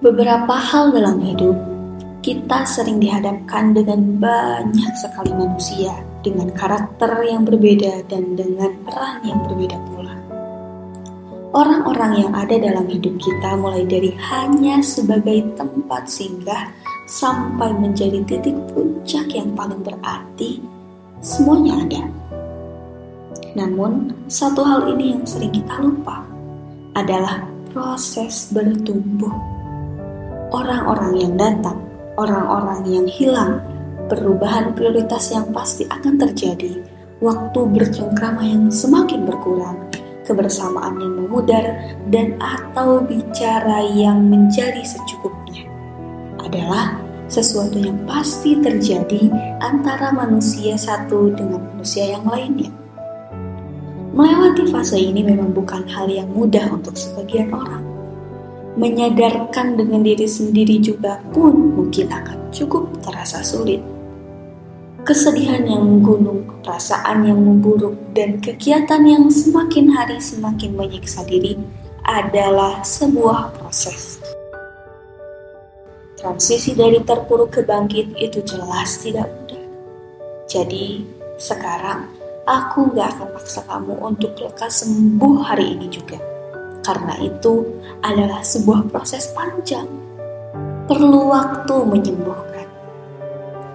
Beberapa hal dalam hidup, kita sering dihadapkan dengan banyak sekali manusia dengan karakter yang berbeda dan dengan peran yang berbeda pula. Orang-orang yang ada dalam hidup kita mulai dari hanya sebagai tempat singgah sampai menjadi titik puncak yang paling berarti, semuanya ada. Namun, satu hal ini yang sering kita lupa adalah proses bertumbuh orang-orang yang datang, orang-orang yang hilang, perubahan prioritas yang pasti akan terjadi, waktu bercengkrama yang semakin berkurang, kebersamaan yang memudar, dan atau bicara yang menjadi secukupnya adalah sesuatu yang pasti terjadi antara manusia satu dengan manusia yang lainnya. Melewati fase ini memang bukan hal yang mudah untuk sebagian orang menyadarkan dengan diri sendiri juga pun mungkin akan cukup terasa sulit. Kesedihan yang menggunung, perasaan yang memburuk, dan kegiatan yang semakin hari semakin menyiksa diri adalah sebuah proses. Transisi dari terpuruk ke bangkit itu jelas tidak mudah. Jadi, sekarang aku gak akan paksa kamu untuk lekas sembuh hari ini juga karena itu adalah sebuah proses panjang. Perlu waktu menyembuhkan.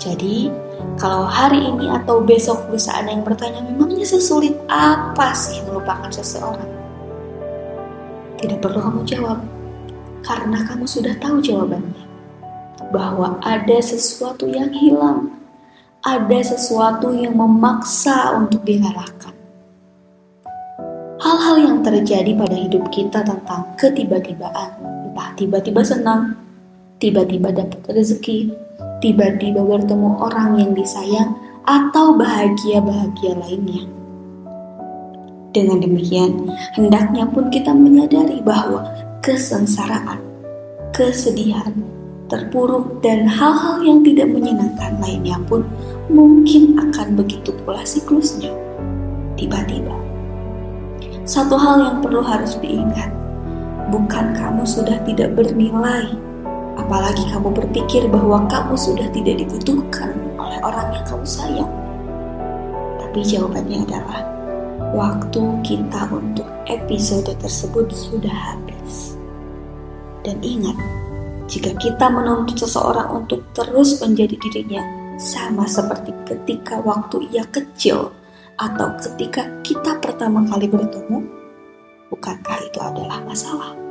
Jadi, kalau hari ini atau besok ada yang bertanya, memangnya sesulit apa sih melupakan seseorang? Tidak perlu kamu jawab, karena kamu sudah tahu jawabannya. Bahwa ada sesuatu yang hilang, ada sesuatu yang memaksa untuk dikalahkan hal-hal yang terjadi pada hidup kita tentang ketiba-tibaan, entah tiba-tiba senang, tiba-tiba dapat rezeki, tiba-tiba bertemu orang yang disayang, atau bahagia-bahagia lainnya. Dengan demikian, hendaknya pun kita menyadari bahwa kesengsaraan, kesedihan, terpuruk, dan hal-hal yang tidak menyenangkan lainnya pun mungkin akan begitu pula siklusnya. Tiba-tiba satu hal yang perlu harus diingat, bukan kamu sudah tidak bernilai, apalagi kamu berpikir bahwa kamu sudah tidak dibutuhkan oleh orang yang kamu sayang. Tapi jawabannya adalah waktu kita untuk episode tersebut sudah habis. Dan ingat, jika kita menuntut seseorang untuk terus menjadi dirinya, sama seperti ketika waktu ia kecil, atau ketika kita pertama kali bertemu, bukankah itu adalah masalah?